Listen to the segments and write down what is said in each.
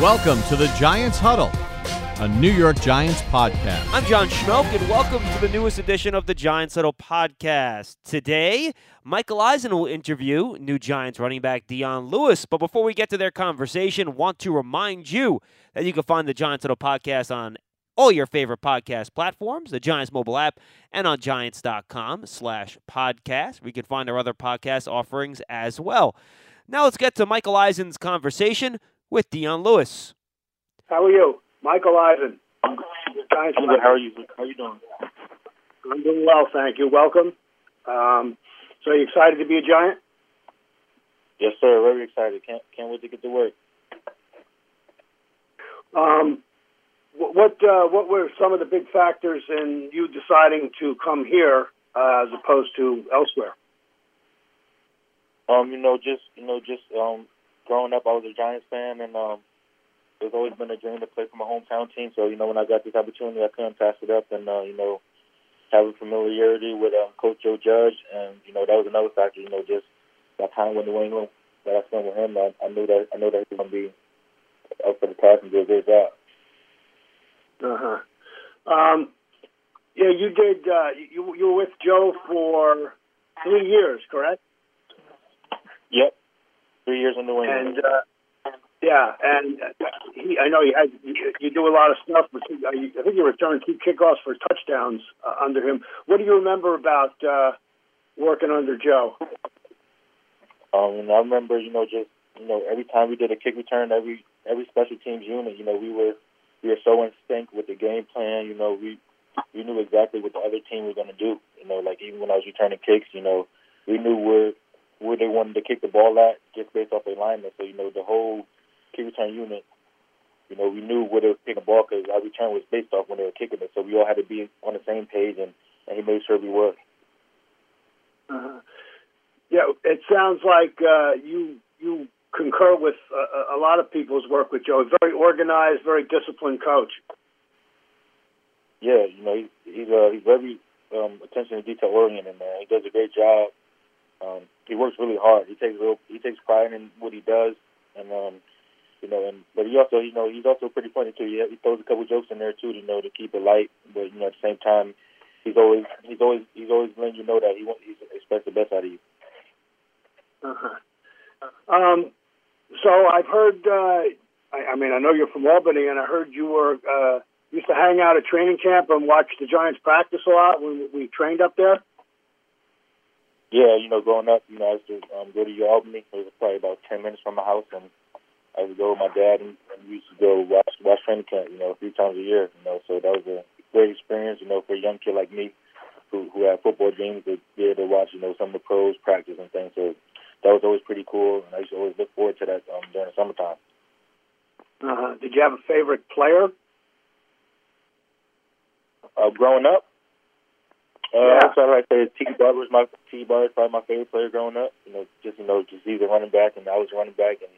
Welcome to the Giants Huddle, a New York Giants podcast. I'm John Schmelk, and welcome to the newest edition of the Giants Huddle podcast. Today, Michael Eisen will interview new Giants running back Dion Lewis. But before we get to their conversation, want to remind you that you can find the Giants Huddle podcast on all your favorite podcast platforms, the Giants mobile app, and on giants.com slash podcast. We can find our other podcast offerings as well. Now let's get to Michael Eisen's conversation with Dion Lewis. How are you? Michael Eisen. I'm good. How are you? How are you doing? I'm doing well, thank you. Welcome. Um, so, are you excited to be a Giant? Yes, sir. Very excited. Can't can't wait to get to work. Um, what uh, what were some of the big factors in you deciding to come here uh, as opposed to elsewhere? Um, you know, just you know, just um, growing up, I was a Giants fan, and um, it's always been a dream to play for my hometown team. So, you know, when I got this opportunity, I couldn't pass it up, and uh, you know, having familiarity with um, Coach Joe Judge, and you know, that was another factor. You know, just that time when New England that I spent with him, I, I knew that I knew that he was going to be up for the task and do a great job. Uh huh. Um, yeah, you did. Uh, you you were with Joe for three years, correct? Yep. Three years in New England. And uh, yeah, and he, I know you had you do a lot of stuff, but uh, I think you returned two kickoffs for touchdowns uh, under him. What do you remember about uh, working under Joe? Um, I remember, you know, just you know, every time we did a kick return, every every special teams unit, you know, we were we were so in sync with the game plan. You know, we we knew exactly what the other team was going to do. You know, like even when I was returning kicks, you know, we knew where where they wanted to kick the ball at just based off the alignment. So, you know, the whole kick return unit, you know, we knew where they were kicking the ball because our return was based off when they were kicking it. So we all had to be on the same page, and, and he made sure we were. Uh-huh. Yeah, it sounds like uh, you you concur with uh, a lot of people's work with Joe. Very organized, very disciplined coach. Yeah, you know, he, he's uh, he's very um, attention to detail oriented, man. He does a great job um, he works really hard. He takes real he takes pride in what he does, and um, you know, and but he also you know he's also pretty funny too. He, he throws a couple jokes in there too, you know, to keep it light. But you know, at the same time, he's always he's always he's always letting you know that he wants he expects the best out of you. Uh-huh. Um, so I've heard. Uh, I, I mean, I know you're from Albany, and I heard you were uh, used to hang out at training camp and watch the Giants practice a lot when we trained up there yeah, you know, growing up, you know, I used to um, go to U Albany. It was probably about ten minutes from my house, and I would go with my dad, and, and we used to go watch watch training camp. You know, three times a year. You know, so that was a great experience. You know, for a young kid like me, who who had football dreams, to be able to watch, you know, some of the pros practice and things. So that was always pretty cool, and I used to always look forward to that um, during the summertime. Uh, did you have a favorite player? Uh, growing up, uh, yeah. I like to say Tiki Barber is my Tiki Barber is probably my favorite player growing up. You know, just you know, just he's a running back, and I was a running back, and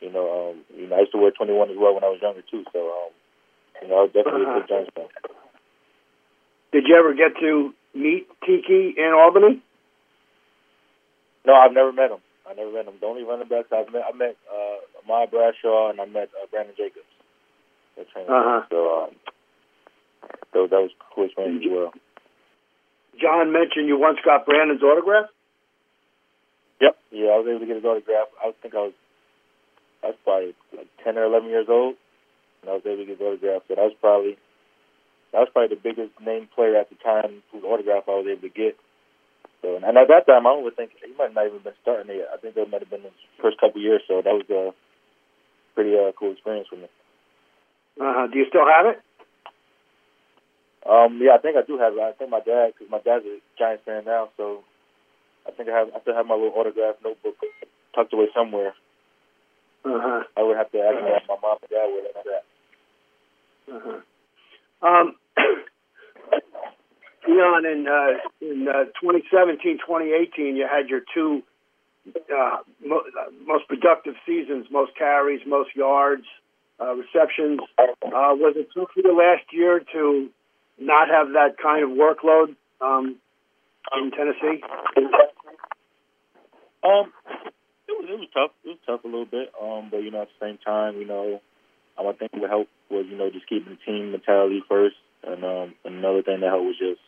you know, um, you know, I used to wear 21 as well when I was younger too. So, um, you know, I was definitely uh-huh. a big Giants fan. Did you ever get to meet Tiki in Albany? No, I've never met him. I never met him. The only running backs I've met, I met uh, Ahmad Bradshaw and I met uh, Brandon Jacobs. Uh-huh. So, um, so that was cool experience as well. John mentioned you once got Brandon's autograph. Yep. Yeah, I was able to get his autograph. I think I was I was probably like ten or eleven years old, and I was able to get his autograph. So that was probably that was probably the biggest name player at the time whose autograph I was able to get. So, and at that time, I don't think he might not even been starting it. I think that might have been his first couple years. So that was a pretty uh, cool experience for me. Uh-huh. Do you still have it? Um, yeah, I think I do have it. I think my dad, because my dad's a Giants fan now, so I think I have. I still have my little autograph notebook tucked away somewhere. Uh-huh. I would have to ask uh-huh. my mom and dad where that's at. Uh-huh. Um, Dion, in uh, in uh, 2017, 2018, you had your two uh, mo- most productive seasons, most carries, most yards, uh, receptions. Uh, was it tough for you last year to not have that kind of workload um, in Tennessee? Um, it was it was tough. It was tough a little bit. Um, but you know, at the same time, you know, um, I think what helped was you know just keeping the team mentality first, and um, another thing that helped was just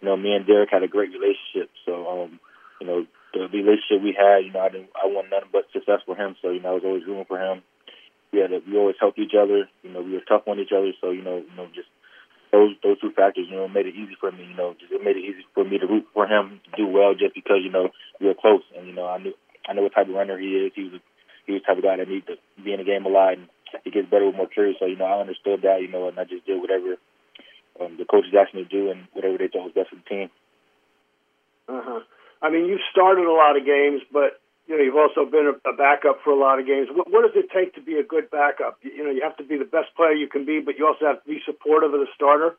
you know me and Derrick had a great relationship. So um, you know the relationship we had, you know I didn't I want nothing but success for him. So you know I was always rooting for him. We had a, we always helped each other. You know we were tough on each other. So you know you know just those those two factors, you know, made it easy for me. You know, just it made it easy for me to root for him to do well, just because you know we were close, and you know I knew I know what type of runner he is. He was a, he was the type of guy that needs to be in the game a lot, and he gets better with more carries. So you know I understood that, you know, and I just did whatever um, the coaches asked me to do, and whatever they thought was best for the team. Uh huh. I mean, you've started a lot of games, but you know, you've also been a, backup for a lot of games. What, what does it take to be a good backup? You, you know, you have to be the best player you can be, but you also have to be supportive of the starter.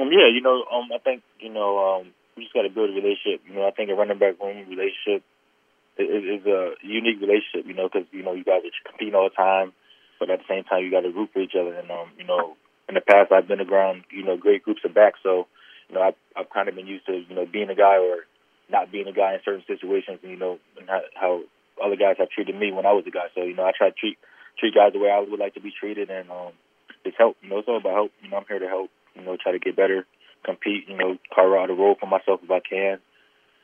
Um, yeah, you know, um, I think you know, um, we just got to build a relationship. You know, I think a running back room relationship is, is a unique relationship. You know, because you know you guys are competing all the time, but at the same time you got to root for each other. And um, you know, in the past I've been around you know great groups of backs, so you know I've I've kind of been used to you know being a guy or not being a guy in certain situations, and you know, and how, how other guys have treated me when I was a guy. So you know, I try to treat treat guys the way I would like to be treated, and um, just help. You know, it's all about help. You know, I'm here to help. You know, try to get better, compete. You know, carve out a role for myself if I can,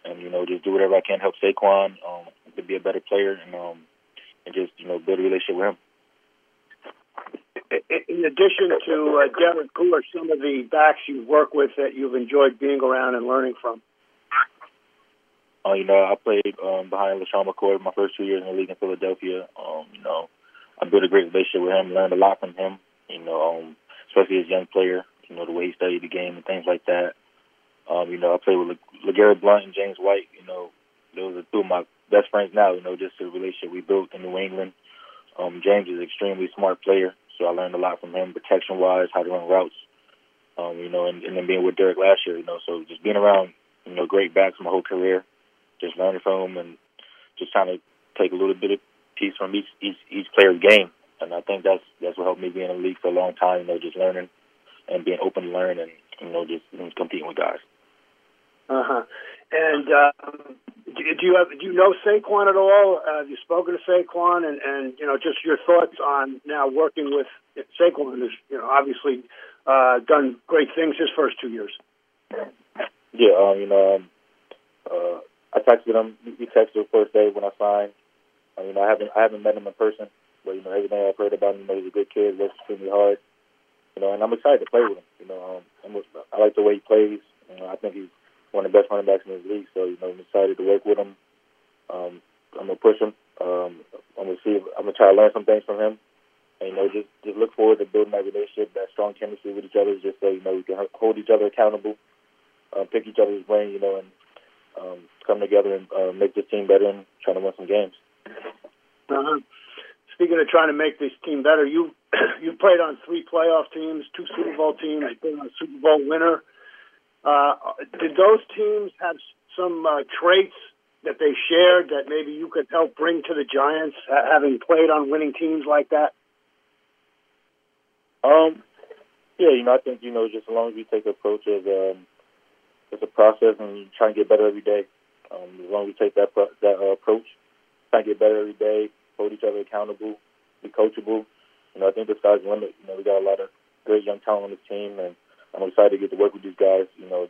and you know, just do whatever I can to help Saquon um, to be a better player, and um, and just you know build a relationship with him. In addition to uh, Derrick, who are some of the backs you work with that you've enjoyed being around and learning from? Uh, you know, I played um, behind LeSean McCoy my first two years in the league in Philadelphia. Um, you know, I built a great relationship with him, learned a lot from him. You know, um, especially as a young player. You know, the way he studied the game and things like that. Um, you know, I played with Le- LeGarrette Blount and James White. You know, those are two of my best friends now. You know, just the relationship we built in New England. Um, James is an extremely smart player, so I learned a lot from him, protection wise, how to run routes. Um, you know, and, and then being with Derrick last year. You know, so just being around, you know, great backs my whole career just learning from them and just trying to take a little bit of piece from each each each player's game. And I think that's that's what helped me be in the league for a long time. You know, just learning and being open to learn and you know just you know, competing with guys. Uh huh. And um, do you have do you know Saquon at all? Uh, have you spoken to Saquon and and you know just your thoughts on now working with Saquon, who's you know obviously uh, done great things his first two years. Yeah, um, you know, um, uh, I texted him. He texted the first day when I signed. I mean, I haven't I haven't met him in person, but you know everything I've heard about him, you know, he's a good kid, works extremely hard. You know, and I'm excited to play with him. You know, um, I'm, I like the way he plays. You know, I think he's one of the best running backs in the league. So you know, I'm excited to work with him. Um, I'm gonna push him. Um, I'm gonna see. If, I'm gonna try to learn some things from him. And you know, just just look forward to building that relationship, that strong chemistry with each other, just so you know we can hold each other accountable, uh, pick each other's brain, you know, and um, come together and uh, make this team better and trying to win some games. Uh-huh. Speaking of trying to make this team better, you you played on three playoff teams, two Super Bowl teams, you been a Super Bowl winner. Uh, did those teams have some uh, traits that they shared that maybe you could help bring to the Giants, uh, having played on winning teams like that? Um, yeah, you know, I think you know, just as long as we take the approach of um, it's a process, and you try and get better every day. Um, as long as we take that that uh, approach, try and get better every day, hold each other accountable, be coachable. You know, I think the sky's the limit. You know, we got a lot of great young talent on the team, and I'm excited to get to work with these guys. You know,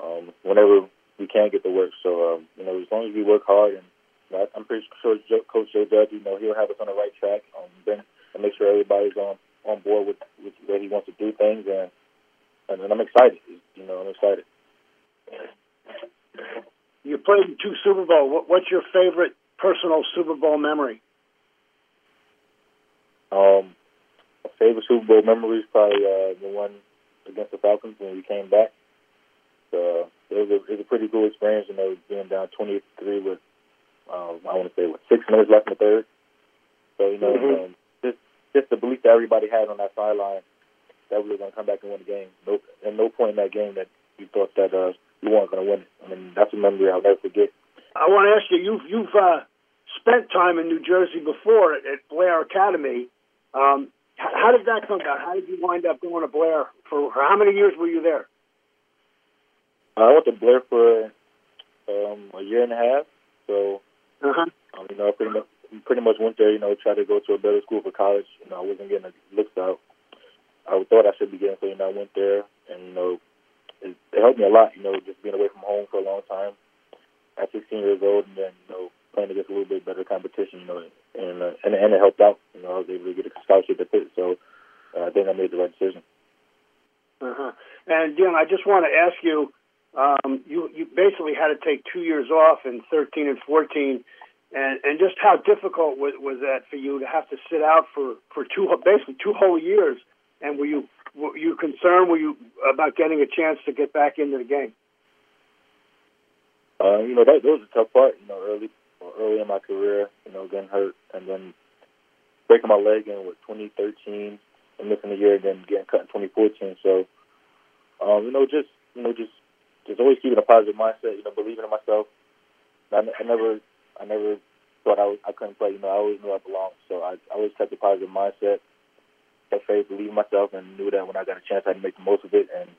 um, whenever we can get to work. So, um, you know, as long as we work hard, and you know, I'm pretty sure Coach Joe Judge, you know, he'll have us on the right track, um, then and make sure everybody's on on board with, with where he wants to do things, and and, and I'm excited. You know, I'm excited. You played in two Super Bowl. What's your favorite personal Super Bowl memory? Um, my favorite Super Bowl memory is probably uh, the one against the Falcons when we came back. So it was a, it was a pretty cool experience, you know, being down 23 with, um, I want to say, what, six minutes left in the third. So, you know, mm-hmm. um, just, just the belief that everybody had on that sideline that we were going to come back and win the game. No, at no point in that game that you thought that uh, you weren't going to win. I mean, that's a memory I'll never forget. I want to ask you, you've, you've uh, spent time in New Jersey before at, at Blair Academy. Um, how did that come about? How did you wind up going to Blair? For, for how many years were you there? I went to Blair for um, a year and a half. So, uh-huh. um, you know, I pretty much pretty much went there, you know, tried to go to a better school for college. You know, I wasn't getting looks out. I thought I should be getting, so you know, I went there, and you know, it, it helped me a lot. You know, just being away from home for a long time at 16 years old, and then you know, playing against a little bit better competition. You know, and uh, and and it helped out. You know, I was able to get a scholarship at Pitt, so uh, I think I made the right decision. Uh-huh. And Dion, I just want to ask you. Um, you you basically had to take two years off in 13 and 14 and and just how difficult was, was that for you to have to sit out for for two basically two whole years? And were you were you concerned? Were you about getting a chance to get back into the game? Uh, you know that, that was a tough part. You know, early early in my career, you know, getting hurt and then breaking my leg in with 2013 and missing a year, and then getting cut in 2014. So, um, you know, just you know, just just always keeping a positive mindset. You know, believing in myself. I, I never I never thought I, was, I couldn't play. You know, I always knew I belonged. So I, I always kept a positive mindset, had faith, believed in myself, and knew that when I got a chance, I'd make the most of it. And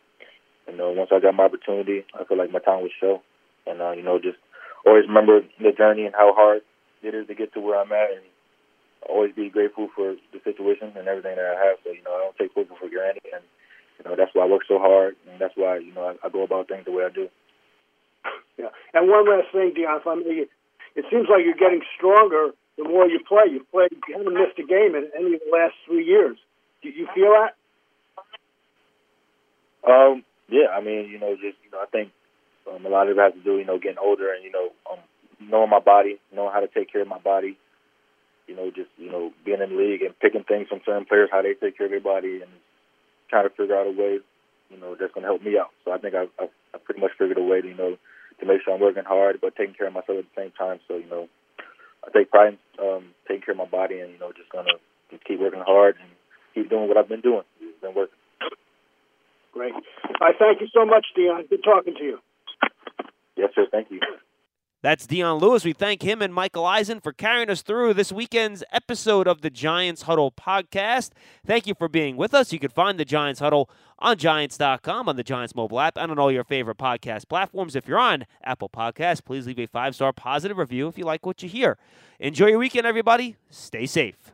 you know, once I got my opportunity, I feel like my time would show. And uh, you know, just always remember the journey and how hard it is to get to where I'm at, and always be grateful for the situation and everything that I have. So you know, I don't take football for granted, and you know, that's why I work so hard, and that's why you know I, I go about things the way I do. Yeah. And one last thing, Dion, if I may, it seems like you're getting stronger the more you play. You've played, you haven't missed a game in any of the last three years. Do you feel that? Um, yeah, I mean, you know, just you know, I think um, a lot of it has to do, you know, getting older and you know, um, knowing my body, knowing how to take care of my body. You know, just you know, being in the league and picking things from certain players, how they take care of their body, and trying to figure out a way, you know, that's going to help me out. So I think I've, I've, I've pretty much figured a way to, you know, to make sure I'm working hard but taking care of myself at the same time. So you know, I take pride in um, taking care of my body and you know just gonna keep working hard and keep doing what I've been doing. It's been working. Great. I thank you so much, Dion. Good talking to you. Yes, sir. Thank you. That's Dion Lewis. We thank him and Michael Eisen for carrying us through this weekend's episode of the Giants Huddle podcast. Thank you for being with us. You can find the Giants Huddle on Giants.com, on the Giants mobile app, and on all your favorite podcast platforms. If you're on Apple Podcasts, please leave a five star positive review if you like what you hear. Enjoy your weekend, everybody. Stay safe.